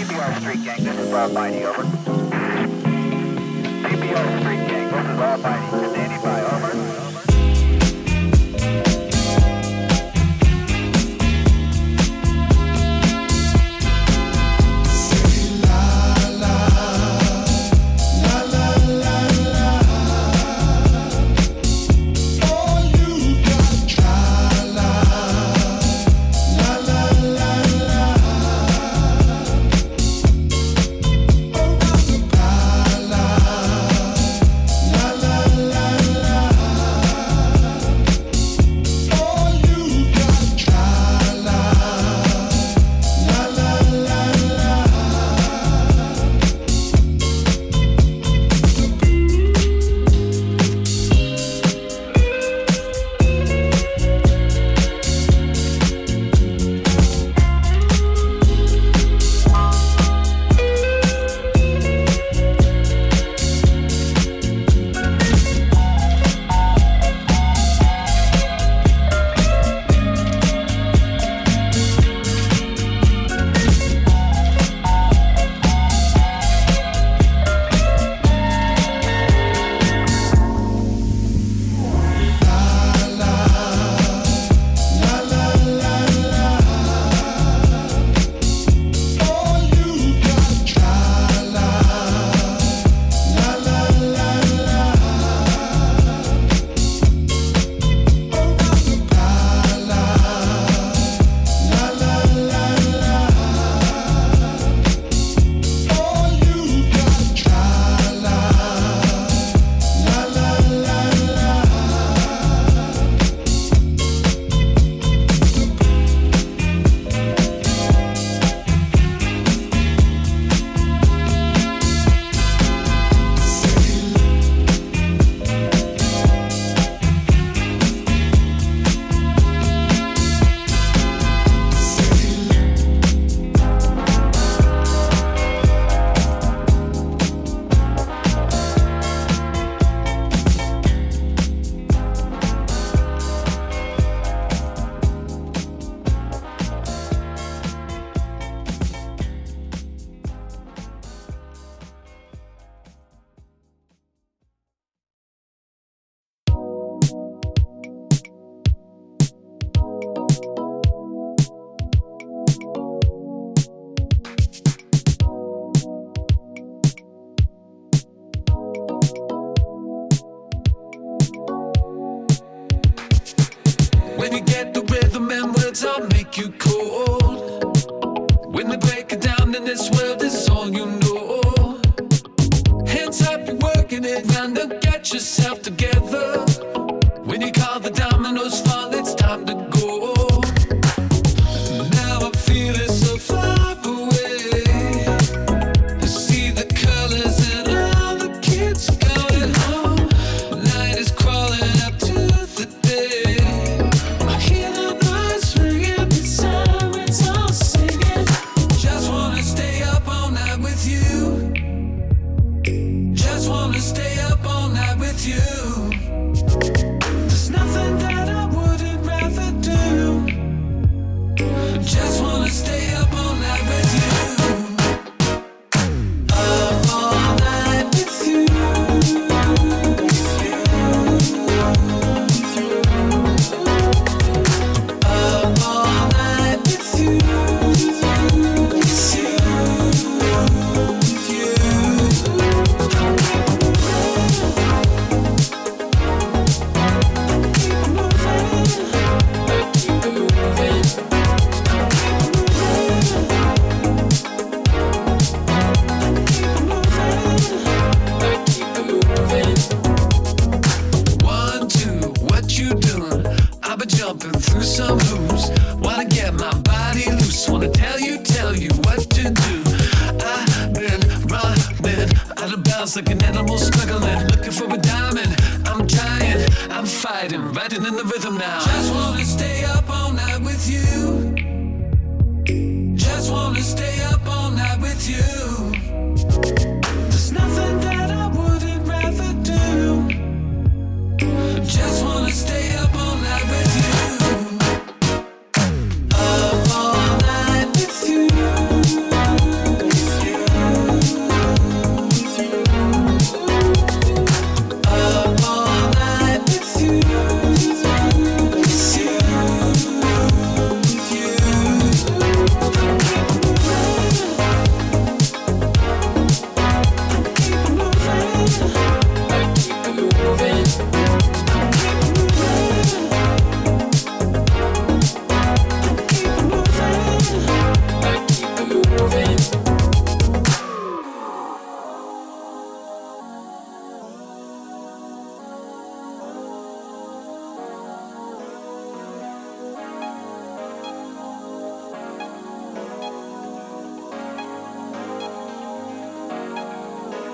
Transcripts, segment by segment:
PPR Street Gang, this is Rob Mighty, over. PPR Street Gang, this is Rob Mighty.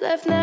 left now.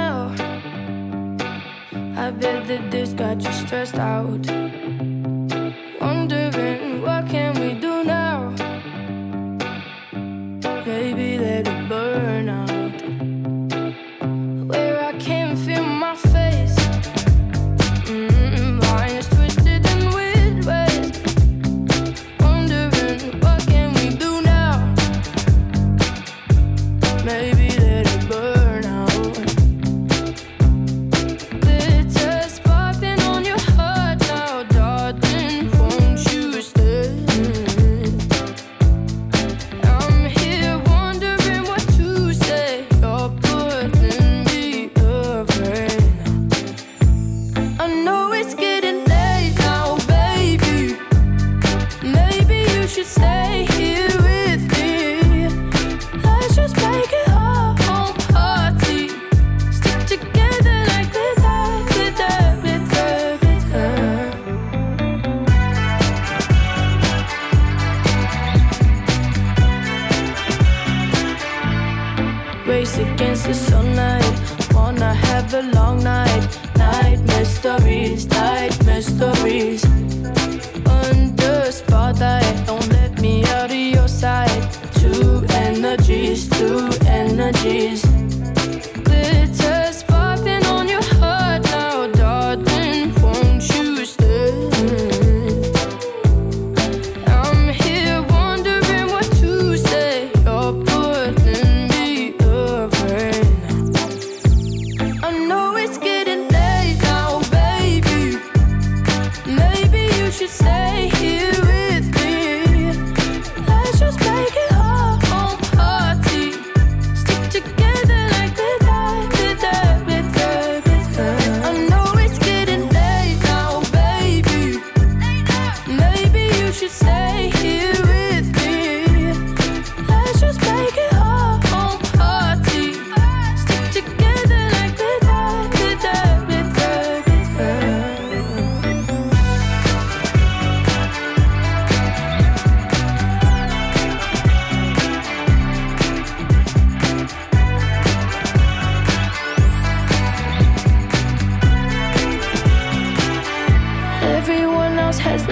Too harsh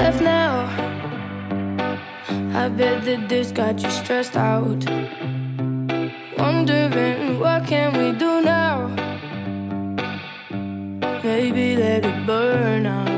got you. Stressed out. Wondering what can we do now? Maybe let it burn see.